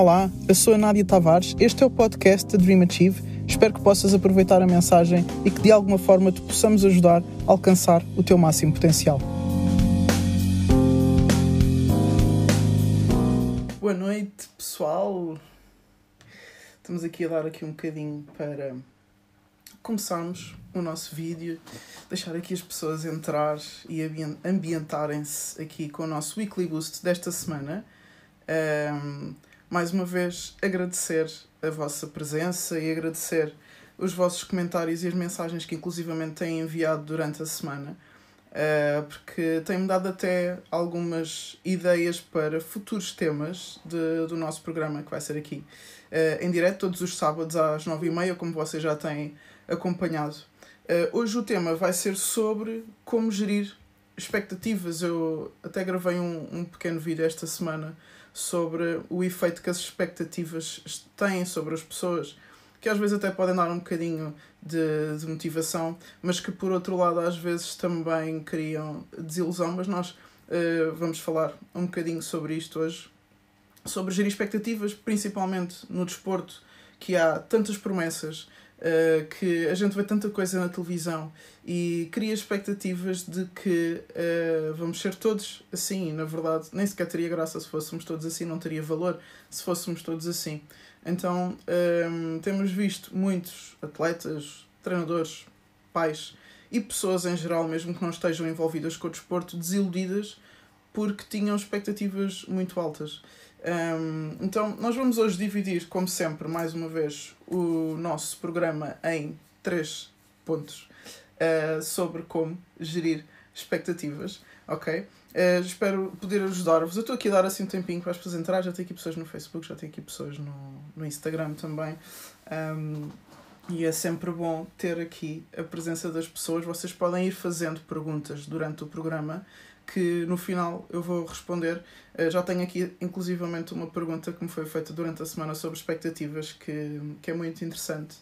Olá, eu sou a Nádia Tavares, este é o podcast da Dream Achieve. Espero que possas aproveitar a mensagem e que de alguma forma te possamos ajudar a alcançar o teu máximo potencial. Boa noite, pessoal. Estamos aqui a dar aqui um bocadinho para começarmos o nosso vídeo, deixar aqui as pessoas entrar e ambientarem-se aqui com o nosso Weekly Boost desta semana. Um, mais uma vez agradecer a vossa presença e agradecer os vossos comentários e as mensagens que inclusivamente têm enviado durante a semana, uh, porque tem-me dado até algumas ideias para futuros temas de, do nosso programa que vai ser aqui uh, em direto todos os sábados às nove e meia, como vocês já têm acompanhado. Uh, hoje o tema vai ser sobre como gerir expectativas. Eu até gravei um, um pequeno vídeo esta semana sobre o efeito que as expectativas têm sobre as pessoas, que às vezes até podem dar um bocadinho de, de motivação, mas que por outro lado às vezes também criam desilusão. Mas nós uh, vamos falar um bocadinho sobre isto hoje, sobre gerir expectativas, principalmente no desporto, que há tantas promessas Uh, que a gente vê tanta coisa na televisão e cria expectativas de que uh, vamos ser todos assim. Na verdade, nem sequer teria graça se fôssemos todos assim, não teria valor se fôssemos todos assim. Então, um, ehm, temos visto muitos atletas, treinadores, pais e pessoas em geral, mesmo que não estejam envolvidas com o desporto, desiludidas porque tinham expectativas muito altas. Um, então, nós vamos hoje dividir, como sempre, mais uma vez, o nosso programa em três pontos uh, sobre como gerir expectativas, ok? Uh, espero poder ajudar-vos. Eu estou aqui a dar assim um tempinho para as pessoas entrar. Já tenho aqui pessoas no Facebook, já tenho aqui pessoas no, no Instagram também. Um, e é sempre bom ter aqui a presença das pessoas. Vocês podem ir fazendo perguntas durante o programa que no final eu vou responder. Uh, já tenho aqui, inclusivamente, uma pergunta que me foi feita durante a semana sobre expectativas, que, que é muito interessante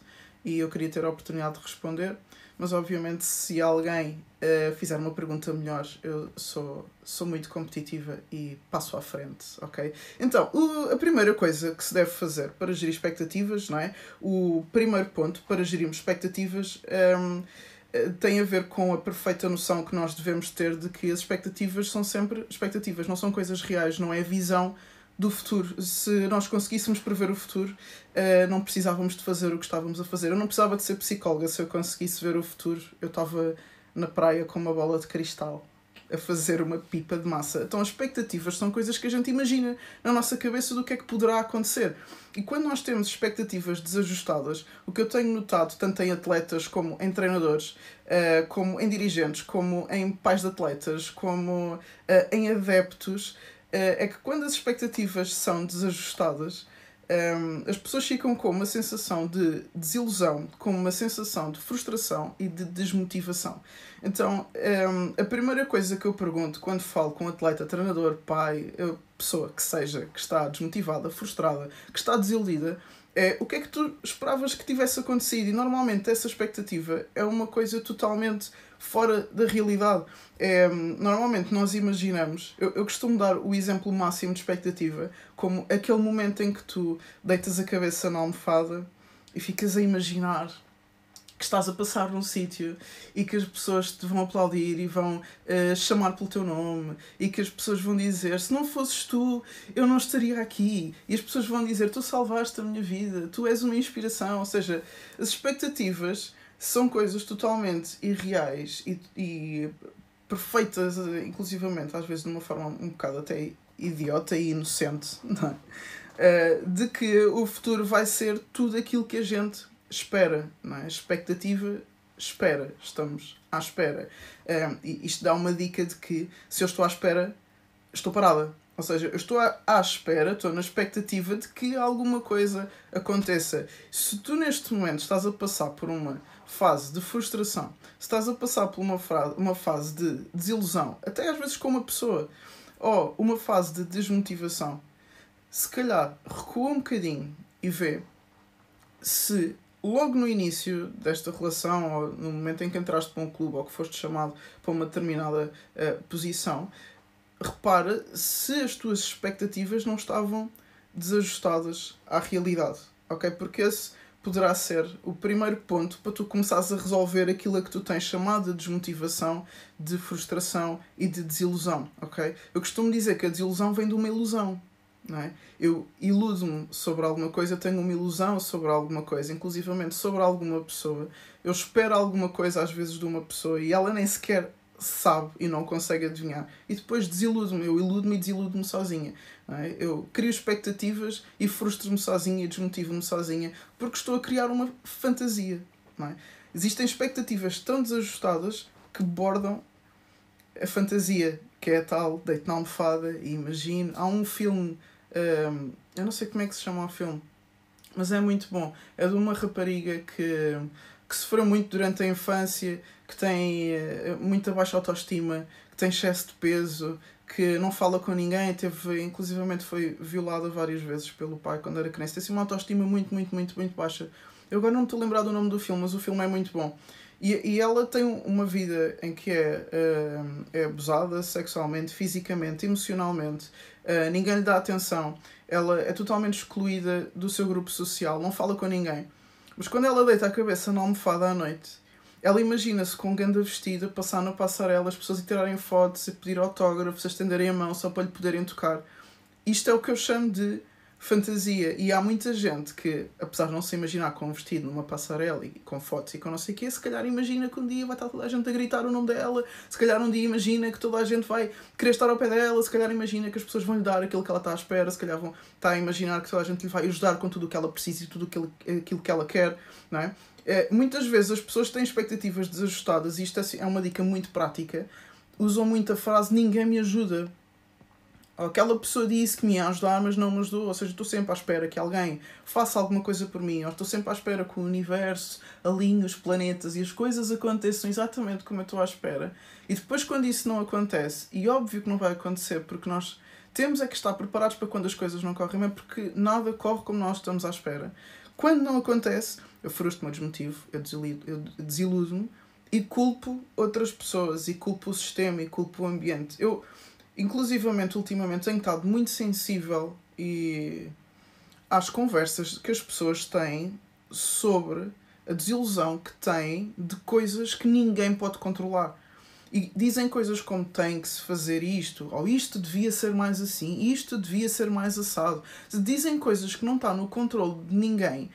e eu queria ter a oportunidade de responder. Mas, obviamente, se alguém uh, fizer uma pergunta melhor, eu sou, sou muito competitiva e passo à frente, ok? Então, o, a primeira coisa que se deve fazer para gerir expectativas, não é? O primeiro ponto para gerirmos expectativas. Um, ehm, eh, tem a ver com a perfeita noção que nós devemos ter de que as expectativas são sempre expectativas, não são coisas reais, não é visão do futuro. Se nós conseguíssemos prever o futuro, uh, não precisávamos de fazer o que estávamos a fazer. Eu não precisava de ser psicóloga se eu conseguisse ver o futuro. Eu estava na praia com uma bola de cristal a fazer uma pipa de massa. Então, as expectativas são coisas que a gente imagina na nossa cabeça do que é que poderá acontecer. E quando nós temos expectativas desajustadas, o que eu tenho notado, tanto em atletas como em treinadores, uh, como em dirigentes, como em pais de atletas, como uh, em adeptos, uh, é que quando as expectativas são desajustadas, um, as pessoas ficam com uma sensação de desilusão, com uma sensação de frustração e de desmotivação. Então, um, a primeira coisa que eu pergunto quando falo com um atleta, treinador, pai, pessoa que seja, que está desmotivada, frustrada, que está desiludida, é o que é que tu esperavas que tivesse acontecido? E normalmente essa expectativa é uma coisa totalmente fora da realidade. É, normalmente nós imaginamos, eu, eu costumo dar o exemplo máximo de expectativa como aquele momento em que tu deitas a cabeça na almofada e ficas a imaginar que estás a passar num sítio e que as pessoas te vão aplaudir e vão uh, chamar pelo teu nome e que as pessoas vão dizer se não fosses tu eu não estaria aqui e as pessoas vão dizer tu salvaste a minha vida tu és uma inspiração ou seja as expectativas são coisas totalmente irreais e, e perfeitas inclusivamente às vezes de uma forma um bocado até idiota e inocente não é? Uh, de que o futuro vai ser tudo aquilo que a gente espera, não é? Expectativa, espera. Estamos à espera. Um, e isto dá uma dica de que se eu estou à espera, estou parada. Ou seja, eu estou à, espera, estou na expectativa de que alguma coisa aconteça. Se tu neste momento estás a passar por uma fase de frustração, se estás a passar por uma, uma fase de desilusão, até às vezes com uma pessoa, ou uma fase de desmotivação, se calhar recua um bocadinho e vê se logo no início desta relação, ou no momento em que entraste para um clube ou que foste chamado para uma determinada uh, posição, repara se as tuas expectativas não estavam desajustadas à realidade, ok? Porque esse poderá ser o primeiro ponto para tu começares a resolver aquilo a que tu tens chamado de desmotivação, de frustração e de desilusão, ok? Eu costumo dizer que a desilusão vem de uma ilusão, não é? Eu iludo-me sobre alguma coisa, tenho uma ilusão sobre alguma coisa, inclusivamente sobre alguma pessoa. Eu espero alguma coisa às vezes de uma pessoa e ela nem sequer sabe e não consegue adivinhar. E depois desiludo-me, eu iludo-me e desiludo-me sozinha. É? Eu crio expectativas e frustro-me sozinha e desmotivo-me sozinha porque estou a criar uma fantasia. É? Existem expectativas tão desajustadas que bordam a fantasia, que é a tal deito na almofada e imagino. Há um filme, um, eu não sei como é que se chama o filme, mas é muito bom. É de uma rapariga que, que sofreu muito durante a infância, que tem uh, muita baixa autoestima, que tem excesso de peso, que não fala com ninguém, teve, inclusivamente foi violada várias vezes pelo pai quando era criança. Tem assim uma autoestima muito, muito, muito, muito baixa. Eu agora não me estou a lembrar do nome do filme, mas o filme é muito bom. E, e ela tem uma vida em que é, é abusada sexualmente, fisicamente, emocionalmente, uh, ninguém lhe dá atenção, ela é totalmente excluída do seu grupo social, não fala com ninguém. Mas quando ela deita a cabeça na almofada à noite, ela imagina-se com um ganda vestido passar na passarela, as pessoas a tirarem fotos, a pedir autógrafos, a estenderem a mão só para lhe poderem tocar. Isto é o que eu chamo de fantasia. E há muita gente que, apesar de não se imaginar com um vestido numa passarela e com fotos e com não sei o quê, se calhar imagina que um dia vai estar toda a gente a gritar o nome dela, se calhar um dia imagina que toda a gente vai querer estar ao pé dela, se calhar imagina que as pessoas vão lhe dar aquilo que ela está à espera, se calhar vão estar a imaginar que toda a gente lhe vai ajudar com tudo o que ela precisa e tudo aquilo que ela quer, não é? É, muitas vezes as pessoas têm expectativas desajustadas, e isto é, é uma dica muito prática, usam muito a frase ninguém me ajuda. Aquela pessoa disse que me ia ajudar, mas não me ajudou. Ou seja, estou sempre à espera que alguém faça alguma coisa por mim. Ou estou sempre à espera que o universo alinhe os planetas e as coisas aconteçam exatamente como eu estou à espera. E depois, quando isso não acontece, e óbvio que não vai acontecer, porque nós temos é que estar preparados para quando as coisas não correm bem, porque nada corre como nós estamos à espera. Quando não acontece, eu frustro-me, desmotivo, eu desiludo-me e culpo outras pessoas, e culpo o sistema, e culpo o ambiente. Eu, inclusivamente, ultimamente, tenho estado muito sensível e às conversas que as pessoas têm sobre a desilusão que têm de coisas que ninguém pode controlar. E dizem coisas como tem que se fazer isto, ou isto devia ser mais assim, isto devia ser mais assado. Dizem coisas que não está no controle de ninguém,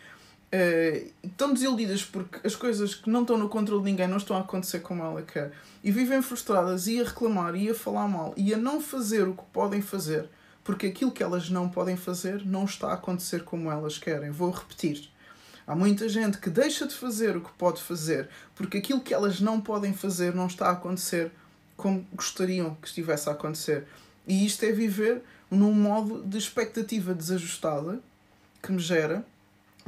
Uh, estão desiludidas porque as coisas que não estão no controle de ninguém não estão a acontecer como ela quer e vivem frustradas e a reclamar e a falar mal e a não fazer o que podem fazer porque aquilo que elas não podem fazer não está a acontecer como elas querem. Vou repetir. Há muita gente que deixa de fazer o que pode fazer porque aquilo que elas não podem fazer não está a acontecer como gostariam que estivesse a acontecer. E isto é viver num modo de expectativa desajustada que me gera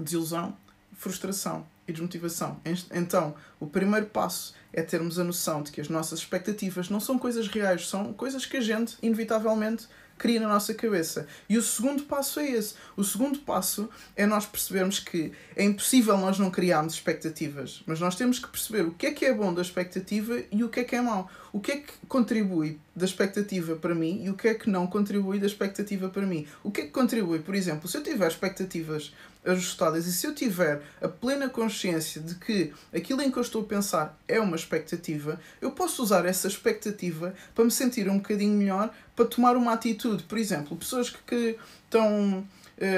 desilusão, frustração e desmotivação. Então, o primeiro passo é termos a noção de que as nossas expectativas não são coisas reais, são coisas que a gente, inevitavelmente, cria na nossa cabeça. E o segundo passo é esse. O segundo passo é nós percebermos que é impossível nós não criarmos expectativas, mas nós temos que perceber o que é que é bom da expectativa e o que é que é mau. O que é que contribui da expectativa para mim e o que é que não contribui da expectativa para mim. O que é que contribui? Por exemplo, se eu tiver expectativas ajustadas e se eu tiver a plena consciência de que aquilo em que eu estou a pensar é uma expectativa, eu posso usar essa expectativa para me sentir um bocadinho melhor, para tomar uma atitude. Por exemplo, pessoas que, que estão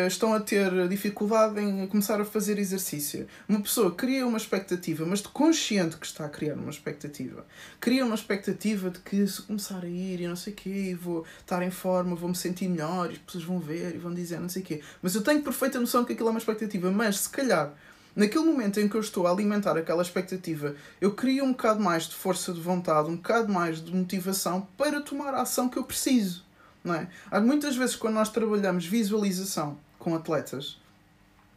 estão a ter dificuldade em começar a fazer exercício. Uma pessoa cria uma expectativa, mas de consciente que está a criar uma expectativa. Cria uma expectativa de que se começar a ir e não sei o quê, vou estar em forma, vou me sentir melhor, e as pessoas vão ver e vão dizer não sei o quê. Mas eu tenho perfeita noção que aquilo é uma expectativa, mas se calhar naquele momento em que eu estou a alimentar aquela expectativa, eu crio um bocado mais de força de vontade, um bocado mais de motivação para tomar a ação que eu preciso. Não é? Há muitas vezes quando nós trabalhamos visualização com atletas,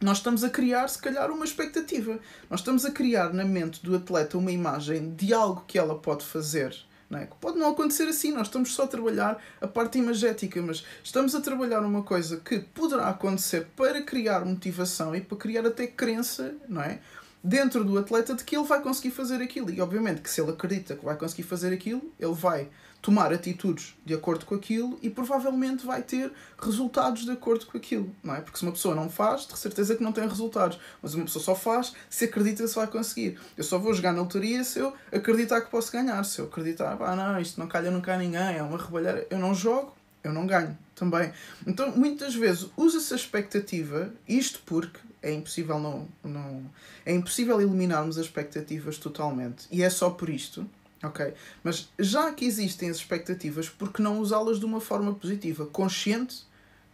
nós estamos a criar, se calhar, uma expectativa. Nós estamos a criar na mente do atleta uma imagem de algo que ela pode fazer. Não é? Que pode não acontecer assim, nós estamos só a trabalhar a parte imagética, mas estamos a trabalhar uma coisa que poderá acontecer para criar motivação e para criar até crença, não é? Dentro do atleta de que ele vai conseguir fazer aquilo. E obviamente que se ele acredita que vai conseguir fazer aquilo, ele vai tomar atitudes de acordo com aquilo e provavelmente vai ter resultados de acordo com aquilo, não é? Porque se uma pessoa não faz, de certeza que não tem resultados, mas uma pessoa só faz se acredita se vai conseguir. Eu só vou jogar na lotaria se eu acreditar que posso ganhar, se eu acreditar, ah, não, isto não calha nunca a ninguém, é uma rebalheira, eu não jogo, eu não ganho também. Então, muitas vezes usa-se a expectativa, isto porque é impossível não, não é impossível eliminarmos as expectativas totalmente. E é só por isto, ok? Mas já que existem as expectativas, por que não usá-las de uma forma positiva, consciente,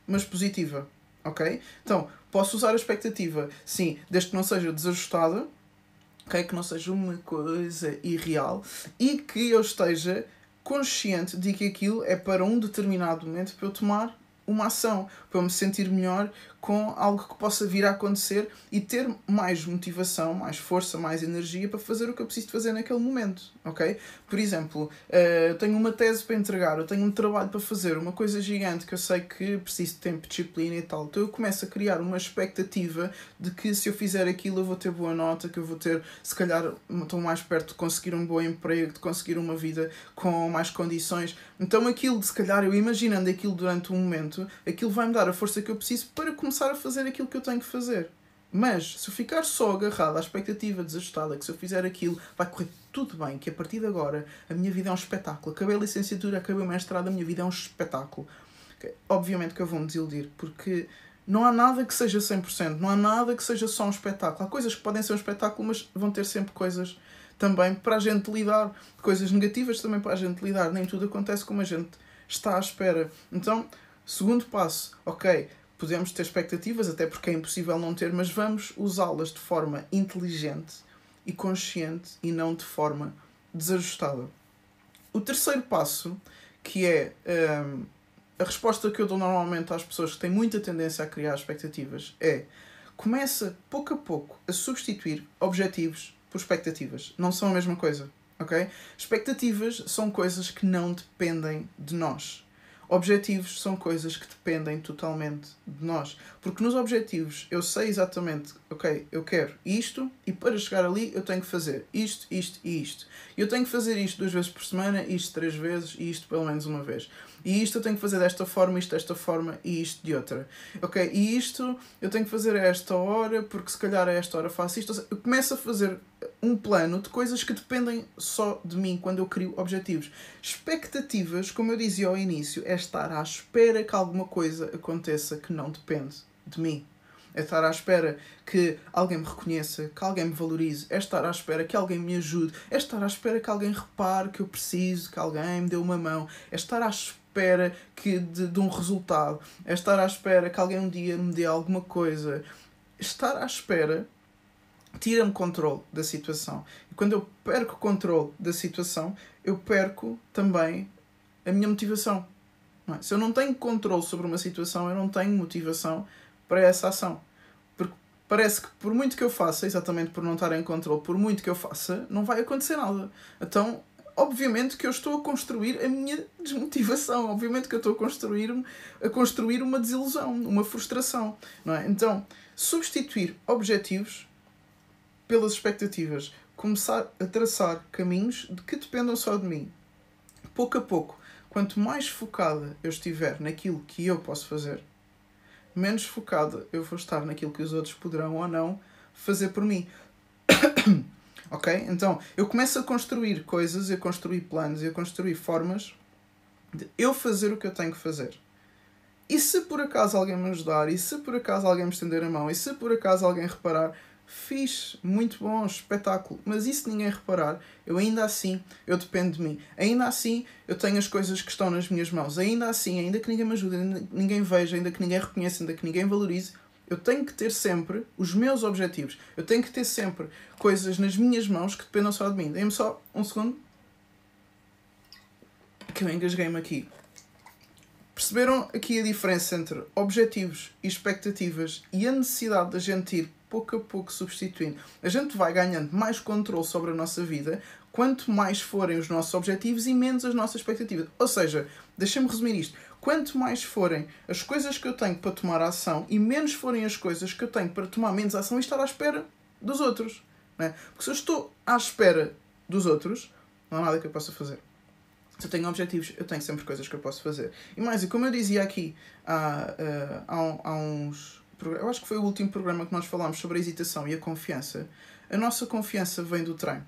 mas positiva, ok? Então, posso usar a expectativa, sim, desde que não seja desajustada, ok? Que não seja uma coisa irreal e que eu esteja consciente de que aquilo é para um determinado momento para eu tomar uma ação, para eu me sentir melhor com algo que possa vir a acontecer e ter mais motivação, mais força, mais energia para fazer o que eu preciso fazer naquele momento, ok? Por exemplo, uh, eu tenho uma tese para entregar, eu tenho um trabalho para fazer, uma coisa gigante que eu sei que preciso de tempo, disciplina e tal, então eu começo a criar uma expectativa de que se eu fizer aquilo eu vou ter boa nota, que eu vou ter, se calhar, estou mais perto de conseguir um bom emprego, de conseguir uma vida com mais condições. Então aquilo, se calhar, eu imaginando aquilo durante um momento, aquilo vai-me dar a força que eu preciso para começar começar a fazer aquilo que eu tenho que fazer. Mas se eu ficar só agarrado à expectativa desajustada que se eu fizer aquilo vai correr tudo bem, que a partir de agora a minha vida é um espetáculo. Acabei a licenciatura, acabei o mestrado, a minha vida é um espetáculo. Obviamente que eu vou me desiludir, porque não há nada que seja 100%, não há nada que seja só um espetáculo. Há coisas que podem ser um espetáculo, mas vão ter sempre coisas também para a gente lidar, coisas negativas também para a gente lidar. Nem tudo acontece como a gente está à espera. Então, segundo passo, ok, podemos ter expectativas, até porque é impossível não ter, mas vamos usá-las de forma inteligente e consciente e não de forma desajustada. O terceiro passo, que é um, a resposta que eu dou normalmente às pessoas que têm muita tendência a criar expectativas, é começa pouco a pouco a substituir objetivos por expectativas. Não são a mesma coisa, ok? Expectativas são coisas que não dependem de nós. Objetivos são coisas que dependem totalmente de nós. Porque nos objetivos eu sei exatamente, ok, eu quero isto e para chegar ali eu tenho que fazer isto, isto e isto. Eu tenho que fazer isto duas vezes por semana, isto três vezes e isto pelo menos uma vez. E isto eu tenho que fazer desta forma, isto desta forma e isto de outra. Ok? E isto eu tenho que fazer a esta hora, porque se calhar a esta hora faço isto. Eu começo a fazer um plano de coisas que dependem só de mim quando eu crio objetivos. Expectativas, como eu dizia ao início, é estar à espera que alguma coisa aconteça que não depende de mim. É estar à espera que alguém me reconheça, que alguém me valorize, é estar à espera que alguém me ajude, é estar à espera que alguém repare que eu preciso, que alguém me dê uma mão, é estar à espera que de, de um resultado, é estar à espera que alguém um dia me dê alguma coisa. Estar à espera tira-me controle da situação. E quando eu perco o controle da situação, eu perco também a minha motivação. É? Se eu não tenho controle sobre uma situação, eu não tenho motivação para essa ação. Porque parece que por muito que eu faça, exatamente por não estar em controle, por muito que eu faça, não vai acontecer nada. Então obviamente que eu estou a construir a minha desmotivação, obviamente que eu estou a construir, a construir uma desilusão, uma frustração, não é? Então, substituir objetivos pelas expectativas, começar a traçar caminhos de que dependam só de mim. Pouco a pouco, quanto mais focada eu estiver naquilo que eu posso fazer, menos focada eu vou estar naquilo que os outros poderão ou não fazer por mim. Ok? Então, eu começo a construir coisas, a construir planos, a construir formas de eu fazer o que eu tenho que fazer. E se por acaso alguém me ajudar, e se por acaso alguém me estender a mão, e se por acaso alguém reparar, fixe, muito bom, espetáculo. Mas se ninguém reparar, eu ainda assim, eu dependo de mim. Ainda assim, eu tenho as coisas que estão nas minhas mãos. Ainda assim, ainda que ninguém me ajude, ainda que ninguém veja, ainda que ninguém reconheça, ainda que ninguém valorize, eu tenho que ter sempre os meus objetivos. Eu tenho que ter sempre coisas nas minhas mãos que dependam só de mim. Dê-me só um segundo. Que eu engasguei-me aqui. Perceberam aqui a diferença entre objetivos e expectativas e a necessidade da gente ir pouco a pouco substituindo? A gente vai ganhando mais controle sobre a nossa vida quanto mais forem os nossos objetivos e menos as nossas expectativas. Ou seja, deixem-me resumir isto quanto mais forem as coisas que eu tenho para tomar ação e menos forem as coisas que eu tenho para tomar menos ação e estar à espera dos outros. É? Porque se eu estou à espera dos outros, não há nada que eu possa fazer. Se eu tenho objetivos, eu tenho sempre coisas que eu posso fazer. E mais, e como eu dizia aqui há, uh, há, há uns. Eu acho que foi o último programa que nós falámos sobre a hesitação e a confiança. A nossa confiança vem do treino.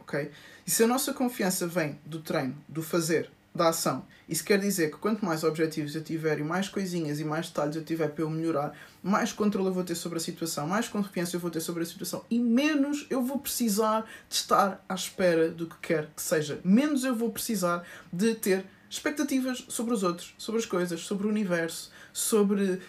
Ok? E se a nossa confiança vem do treino, do fazer, da ação. Isso quer dizer que quanto mais objetivos eu tiver e mais coisinhas e mais detalhes eu tiver para eu melhorar, mais controle eu vou ter sobre a situação, mais confiança eu vou ter sobre a situação e menos eu vou precisar de estar à espera do que quer que seja. Menos eu vou precisar de ter expectativas sobre os outros, sobre as coisas, sobre o universo, sobre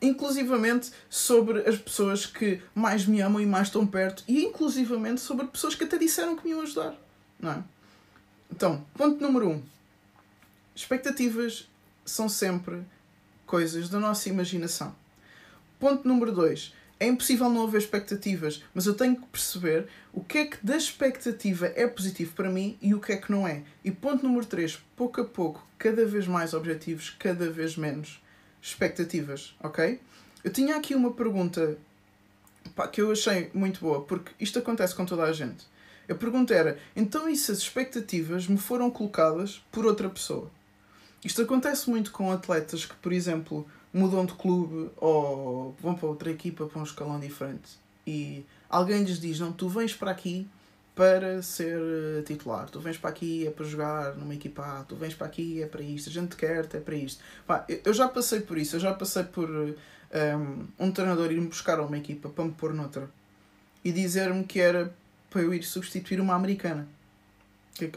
inclusivamente sobre as pessoas que mais me amam e mais estão perto e inclusivamente sobre pessoas que até disseram que me iam ajudar, não é? Então, ponto número um Expectativas são sempre coisas da nossa imaginação. Ponto número 2. É impossível não haver expectativas, mas eu tenho que perceber o que é que da expectativa é positivo para mim e o que é que não é. E ponto número 3. Pouco a pouco, cada vez mais objetivos, cada vez menos expectativas, ok? Eu tinha aqui uma pergunta pá, que eu achei muito boa, porque isto acontece com toda a gente. A pergunta era: então e se as expectativas me foram colocadas por outra pessoa? Isto acontece muito com atletas que, por exemplo, mudam de clube ou vão para outra equipa para um escalão diferente e alguém lhes diz: Não, tu vens para aqui para ser eh, titular, tu vens para aqui é para jogar numa equipa A, tu vens para aqui é para isto, a gente quer é para isto. Pá, eu já passei por isso, eu já passei por um, ehm, um treinador ir-me buscar a uma equipa para me pôr noutra e dizer-me que era para eu ir substituir uma americana.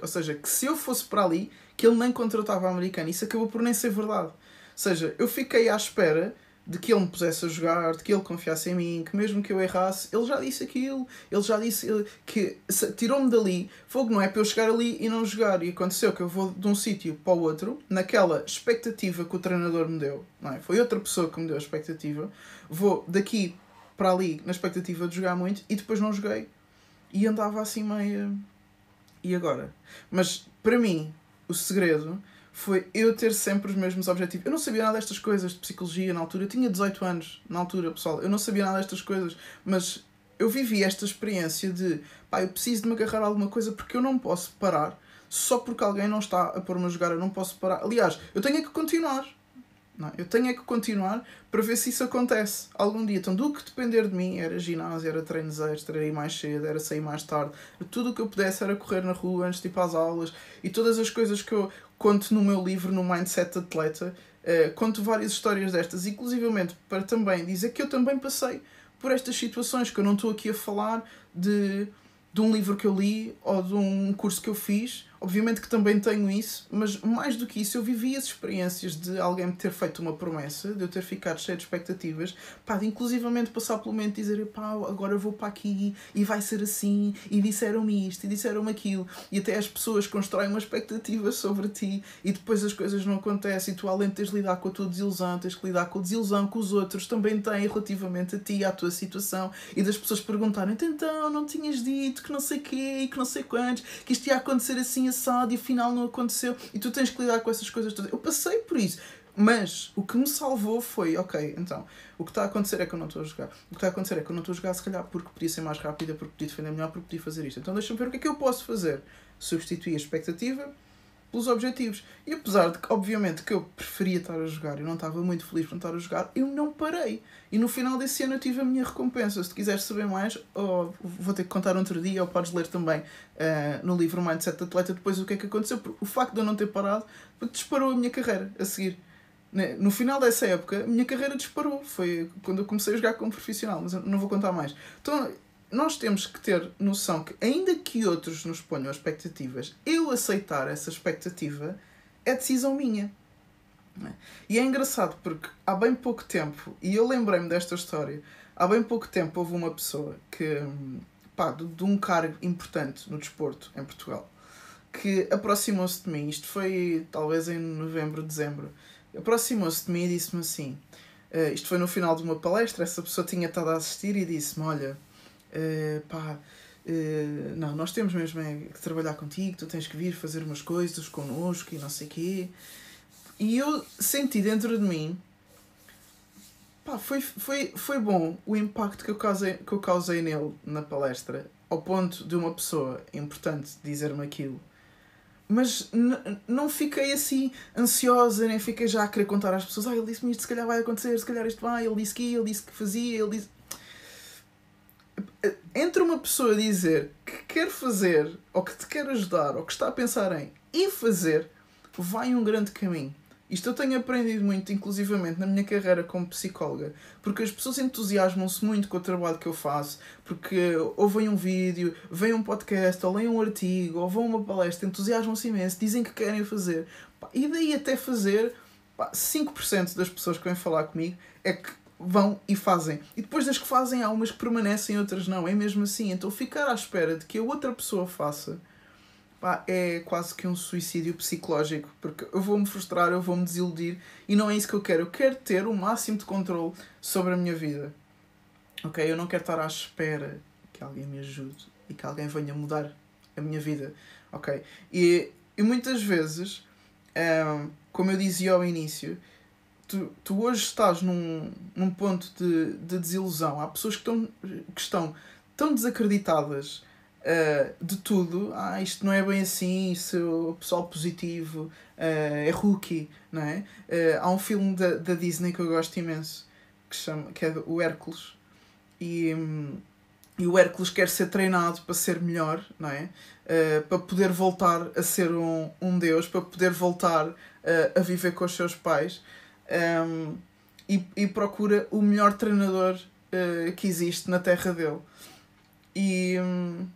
Ou seja, que se eu fosse para ali, que ele nem contratava a americana. Isso acabou por nem ser verdade. Ou seja, eu fiquei à espera de que ele me pusesse a jogar, de que ele confiasse em mim, que mesmo que eu errasse, ele já disse aquilo, ele já disse que tirou-me dali, fogo não é para eu chegar ali e não jogar. E aconteceu que eu vou de um sítio para o outro, naquela expectativa que o treinador me deu, não é? Foi outra pessoa que me deu a expectativa, vou daqui para ali na expectativa de jogar muito e depois não joguei e andava assim meio e agora? Mas para mim, o segredo foi eu ter sempre os mesmos objetivos. Eu não sabia nada destas coisas de psicologia na altura. Eu tinha 18 anos na altura, pessoal. Eu não sabia nada destas coisas, mas eu vivi esta experiência de pá, eu preciso de me agarrar a alguma coisa porque eu não posso parar só porque alguém não está a pôr-me a jogar. Eu não posso parar. Aliás, eu tenho que continuar. Não, eu tenho é que continuar para ver se isso acontece. Algum dia. Então, do que depender de mim, era ginásio, era treinos extra, era ir mais cedo, era sair mais tarde, tudo o que eu pudesse era correr na rua antes de ir para as aulas. E todas as coisas que eu conto no meu livro, no Mindset Atleta, uh, conto várias histórias destas, inclusivamente para também dizer que eu também passei por estas situações, que eu não estou aqui a falar de, de um livro que eu li ou de um curso que eu fiz Obviamente que também tenho isso, mas mais do que isso, eu vivi as experiências de alguém me ter feito uma promessa, de eu ter ficado cheio de expectativas, pá, de inclusivamente passar pelo momento e dizer, pá, agora vou para aqui e vai ser assim, e disseram-me isto, e disseram-me aquilo, e até as pessoas constroem uma expectativa sobre ti, e depois as coisas não acontecem, e tu, além de teres de lidar com a tua desilusão, tens que lidar com a desilusão que os outros também têm relativamente a ti, à tua situação, e das pessoas perguntarem, então, não tinhas dito que não sei quê, e que não sei quantos, que isto ia acontecer assim e afinal não aconteceu e tu tens que lidar com essas coisas todas. Eu passei por isso. Mas o que me salvou foi, ok, então, o que está a acontecer é que eu não estou a jogar. O que está a acontecer é que eu não estou a jogar, se calhar, porque podia ser mais rápida, porque podia defender melhor, porque podia fazer isto. Então deixa-me ver o que é que eu posso fazer. Substituir a expectativa pelos objetivos. E apesar de que, obviamente, que eu preferia estar a jogar e não estava muito feliz por estar a jogar, eu não parei. E no final desse ano eu tive a minha recompensa. Se quiseres saber mais, oh, vou ter que contar outro dia, ou podes ler também uh, no livro Mindset Atleta depois o que é que aconteceu. O facto de eu não ter parado disparou a minha carreira a seguir. Né, no final dessa época, a minha carreira disparou. Foi quando eu comecei a jogar como profissional, mas não vou contar mais. Então, nós temos que ter noção que, ainda que outros nos ponham expectativas, eu aceitar essa expectativa é decisão minha. É? E é engraçado porque há bem pouco tempo, e eu lembrei-me desta história, há bem pouco tempo houve uma pessoa que, pá, de, um cargo importante no desporto em Portugal, que aproximou-se de mim, isto foi talvez em novembro, dezembro, aproximou-se de mim e disse-me assim, uh, isto foi no final de uma palestra, essa pessoa tinha estado a assistir e disse-me, olha, uh, pá, uh, não, nós temos mesmo é que trabalhar contigo, tu tens que vir fazer umas coisas connosco e não sei quê. E eu senti dentro de mim, pá, foi, foi, foi bom o impacto que eu, causei, que eu causei nele na palestra, ao ponto de uma pessoa importante dizer-me aquilo. mas não fiquei assim ansiosa, nem fiquei já a querer contar às pessoas: ah, ele disse-me isto, se calhar vai acontecer, se calhar isto vai, ele disse que ele disse que fazia, ele disse. Entre uma pessoa dizer que quer fazer, ou que te quer ajudar, ou que está a pensar em e fazer, vai um grande caminho. Isto eu tenho aprendido muito, inclusivamente na minha carreira como psicóloga, porque as pessoas entusiasmam-se muito com o trabalho que eu faço, porque ouvem um vídeo, veem um podcast, ou leem um artigo, ou vão a uma palestra, entusiasmam-se imenso, dizem que querem fazer. E daí até fazer, 5% das pessoas que vêm falar comigo é que vão e fazem. E depois das que fazem, há umas que permanecem, outras não. É mesmo assim. Então ficar à espera de que a outra pessoa faça pá, é quase que um suicídio psicológico, porque eu vou-me frustrar, eu vou-me desiludir e não é isso que eu quero. Eu quero ter o máximo de controle sobre a minha vida. Ok? Eu não quero estar à espera que alguém me ajude e que alguém venha mudar a minha vida. Ok? E, e muitas vezes, um, como eu dizia ao início, tu, tu hoje estás num, num ponto de, de desilusão. Há pessoas que estão, que estão tão desacreditadas uh, de tudo. Ah, isto não é bem assim, isso o pessoal positivo uh, é rookie, não é? Uh, há um filme da, da Disney que eu gosto imenso, que, chama, que é o Hércules. E, e o Hércules quer ser treinado para ser melhor, não é? Uh, para poder voltar a ser um, um deus, para poder voltar a viver com os seus pais. Um, e, e procura o melhor treinador uh, que existe na terra dele. E, um,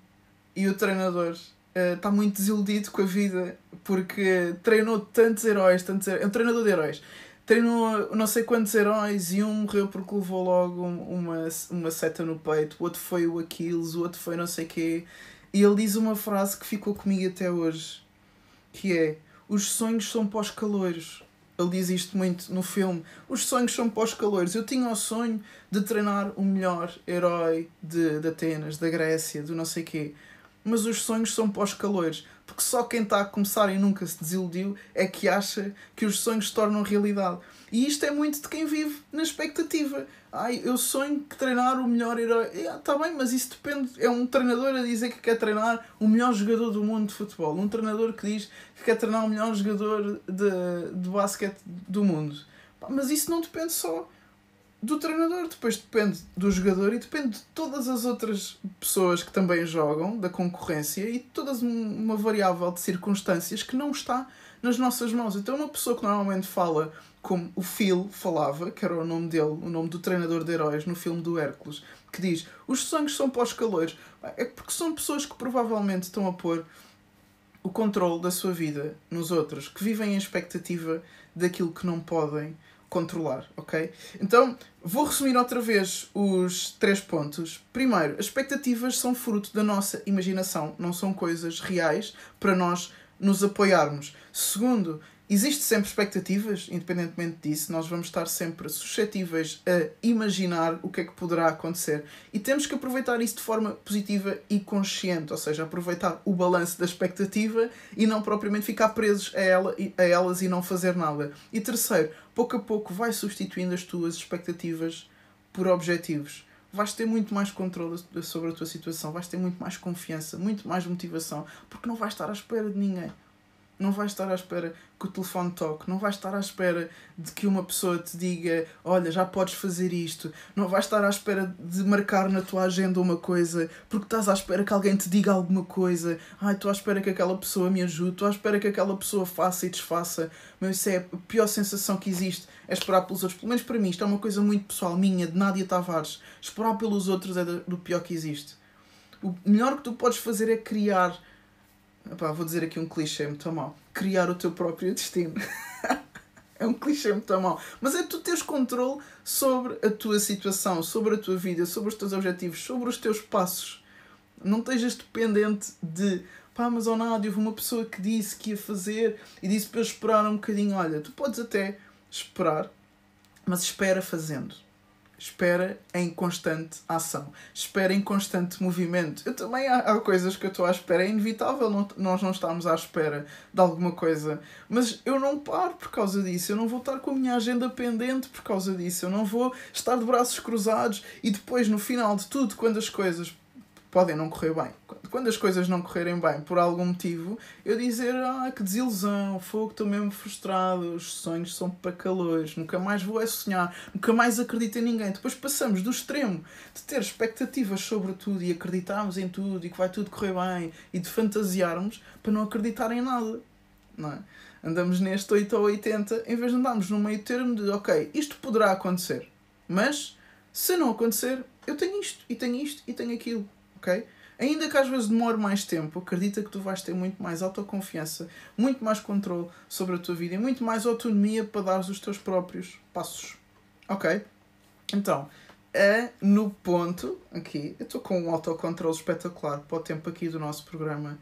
e o treinador está uh, muito desiludido com a vida porque treinou tantos heróis, tantos heróis, é um treinador de heróis. Treinou não sei quantos heróis e um morreu porque levou logo uma, uma seta no peito, o outro foi o Aquiles, o outro foi não sei quê. E ele diz uma frase que ficou comigo até hoje, que é os sonhos são os calores. Ele diz isto muito no filme. Os sonhos são para os calores. Eu tinha o sonho de treinar o melhor herói de, de Atenas, da Grécia, do não sei quê mas os sonhos são para os calores. Porque só quem está a começar e nunca se desiludiu é que acha que os sonhos se tornam realidade. E isto é muito de quem vive na expectativa. Ai, eu sonho que treinar o melhor herói. Está bem, mas isso depende. É um treinador a dizer que quer treinar o melhor jogador do mundo de futebol. Um treinador que diz que quer treinar o melhor jogador de, de basquete do mundo. Mas isso não depende só do treinador, depois depende do jogador e depende de todas as outras pessoas que também jogam, da concorrência e toda uma variável de circunstâncias que não está nas nossas mãos. Então, uma pessoa que normalmente fala como o Phil falava, que era o nome dele, o nome do treinador de heróis no filme do Hércules, que diz: Os sonhos são para os calores, é porque são pessoas que provavelmente estão a pôr o controle da sua vida nos outros, que vivem em expectativa daquilo que não podem controlar, ok? Então, vou resumir outra vez os três pontos. Primeiro, as expectativas são fruto da nossa imaginação, não são coisas reais para nós nos apoiarmos. Segundo, Existe sempre expectativas, independentemente disso, nós vamos estar sempre suscetíveis a imaginar o que é que poderá acontecer e temos que aproveitar isso de forma positiva e consciente, ou seja, aproveitar o balanço da expectativa e não propriamente ficar presos a, ela, a elas e não fazer nada. E terceiro, pouco a pouco vai substituindo as tuas expectativas por objetivos. Vais ter muito mais controle sobre a tua situação, vais ter muito mais confiança, muito mais motivação, porque não vais estar à espera de ninguém não vais estar à espera que o telefone toque, não vais estar à espera de que uma pessoa te diga: Olha, já podes fazer isto, não vais estar à espera de marcar na tua agenda uma coisa porque estás à espera que alguém te diga alguma coisa. Ai, estou à espera que aquela pessoa me ajude, estou à espera que aquela pessoa faça e desfaça. Mas isso é a pior sensação que existe: é esperar pelos outros. Pelo menos para mim, isto é uma coisa muito pessoal, minha, de Nádia Tavares. Esperar pelos outros é do pior que existe. O melhor que tu podes fazer é criar Epá, vou dizer aqui um clichê muito mal. Criar o teu próprio destino. é um clichê muito mal. Mas é tu teres controle sobre a tua situação, sobre a tua vida, sobre os teus objetivos, sobre os teus passos. Não estejas dependente de pá, mas ou nada, houve uma pessoa que disse que ia fazer e disse para eu esperar um bocadinho. Olha, tu podes até esperar, mas espera fazendo espera em constante ação, espera em constante movimento. Eu também há, há coisas que eu estou à espera, é inevitável não, nós não estamos à espera de alguma coisa, mas eu não paro por causa disso, eu não vou estar com a minha agenda pendente por causa disso, eu não vou estar de braços cruzados e depois no final de tudo, quando as coisas podem não correr bem. Quando as coisas não correrem bem por algum motivo, eu dizer, ah, que desilusão, fogo, estou mesmo frustrado, os sonhos são para calores, nunca mais vou é sonhar, nunca mais acredito em ninguém. Depois passamos do extremo de ter expectativas sobre tudo e acreditarmos em tudo e que vai tudo correr bem e de fantasiarmos para não acreditar em nada. Não é? Andamos neste 8 ou 80 em vez de andarmos no meio termo de, ok, isto poderá acontecer, mas se não acontecer, eu tenho isto e tenho isto e tenho aquilo ok? Ainda que às vezes demore mais tempo, acredita que tu vais ter muito mais autoconfiança, muito mais controle sobre a tua vida e muito mais autonomia para dar os teus próprios passos. Ok? Então, é no ponto aqui, eu estou com um autocontrole espetacular para o tempo aqui do nosso programa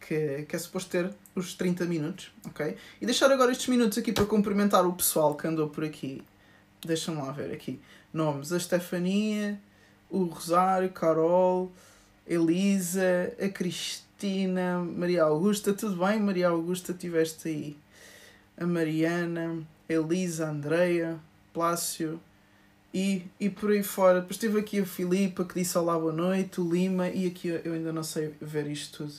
que, que é suposto ter os 30 minutos, ok? E deixar agora estes minutos aqui para cumprimentar o pessoal que andou por aqui. Deixa-me lá ver aqui. Nomes: a Stefania, o Rosário, Carol, Elisa, a Cristina, Maria Augusta, tudo bem? Maria Augusta, estiveste aí. A Mariana, Elisa, Andreia, Plácio e, e por aí fora. Depois tive aqui a Filipa que disse olá, boa noite, o Lima e aqui eu ainda não sei ver isto tudo,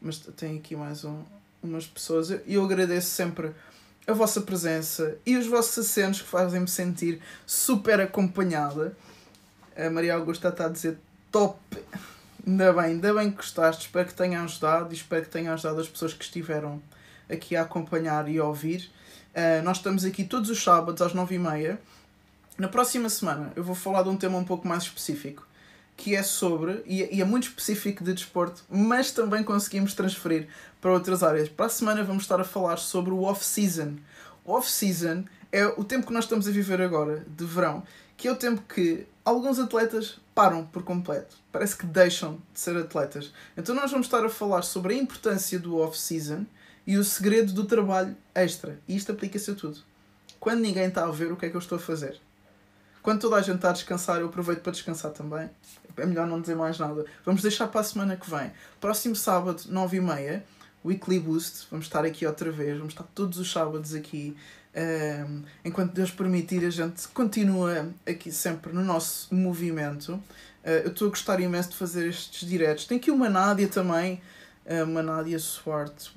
mas tem aqui mais um, umas pessoas. E eu agradeço sempre a vossa presença e os vossos acentos que fazem-me sentir super acompanhada. A Maria Augusta está a dizer top. Ainda bem, ainda bem que gostaste. Espero que tenha ajudado e espero que tenha ajudado as pessoas que estiveram aqui a acompanhar e a ouvir. Uh, nós estamos aqui todos os sábados às nove e meia. Na próxima semana eu vou falar de um tema um pouco mais específico, que é sobre, e é muito específico de desporto, mas também conseguimos transferir para outras áreas. Para a semana vamos estar a falar sobre o off-season. O off-season é o tempo que nós estamos a viver agora, de verão, que é o tempo que alguns atletas param por completo. Parece que deixam de ser atletas. Então nós vamos estar a falar sobre a importância do off-season e o segredo do trabalho extra. E isto aplica-se a tudo. Quando ninguém está a ver o que é que eu estou a fazer. Quando toda a gente está a descansar, eu aproveito para descansar também. É melhor não dizer mais nada. Vamos deixar para a semana que vem. Próximo sábado, 9h30, Weekly Boost. Vamos estar aqui outra vez. Vamos estar todos os sábados aqui um, enquanto Deus permitir, a gente continua aqui sempre no nosso movimento. Uh, eu estou a gostar imenso de fazer estes diretos. Tem aqui uma Nádia também, uh, uma Nádia Swart.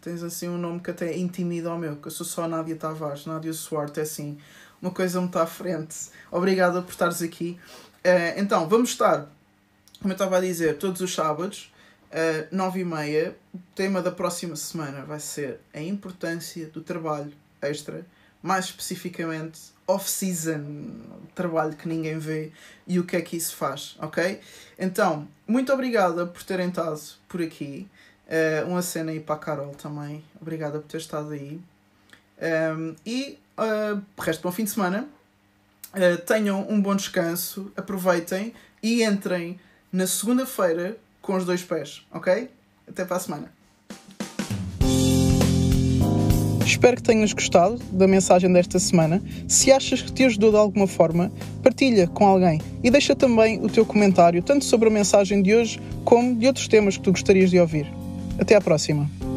Tens assim um nome que até intimida ao meu, que eu sou só Nádia Tavares. Nádia Swart é assim, uma coisa muito à frente. Obrigada por estares aqui. Uh, então, vamos estar, como eu estava a dizer, todos os sábados nove e meia. O tema da próxima semana vai ser a importância do trabalho extra, mais especificamente off-season, trabalho que ninguém vê e o que é que isso faz, ok? Então, muito obrigada por terem estado por aqui. Uh, uma cena aí para a Carol também. Obrigada por ter estado aí. Um, ehm, e uh, resto bom fim de semana. Uh, tenham um bom descanso, aproveitem e entrem na segunda-feira com os dois pés, ok? Até para a semana. Espero que tenhas gostado da mensagem desta semana. Se achas que te ajudou de alguma forma, partilha com alguém e deixa também o teu comentário, tanto sobre a mensagem de hoje como de outros temas que tu gostarias de ouvir. Até à próxima!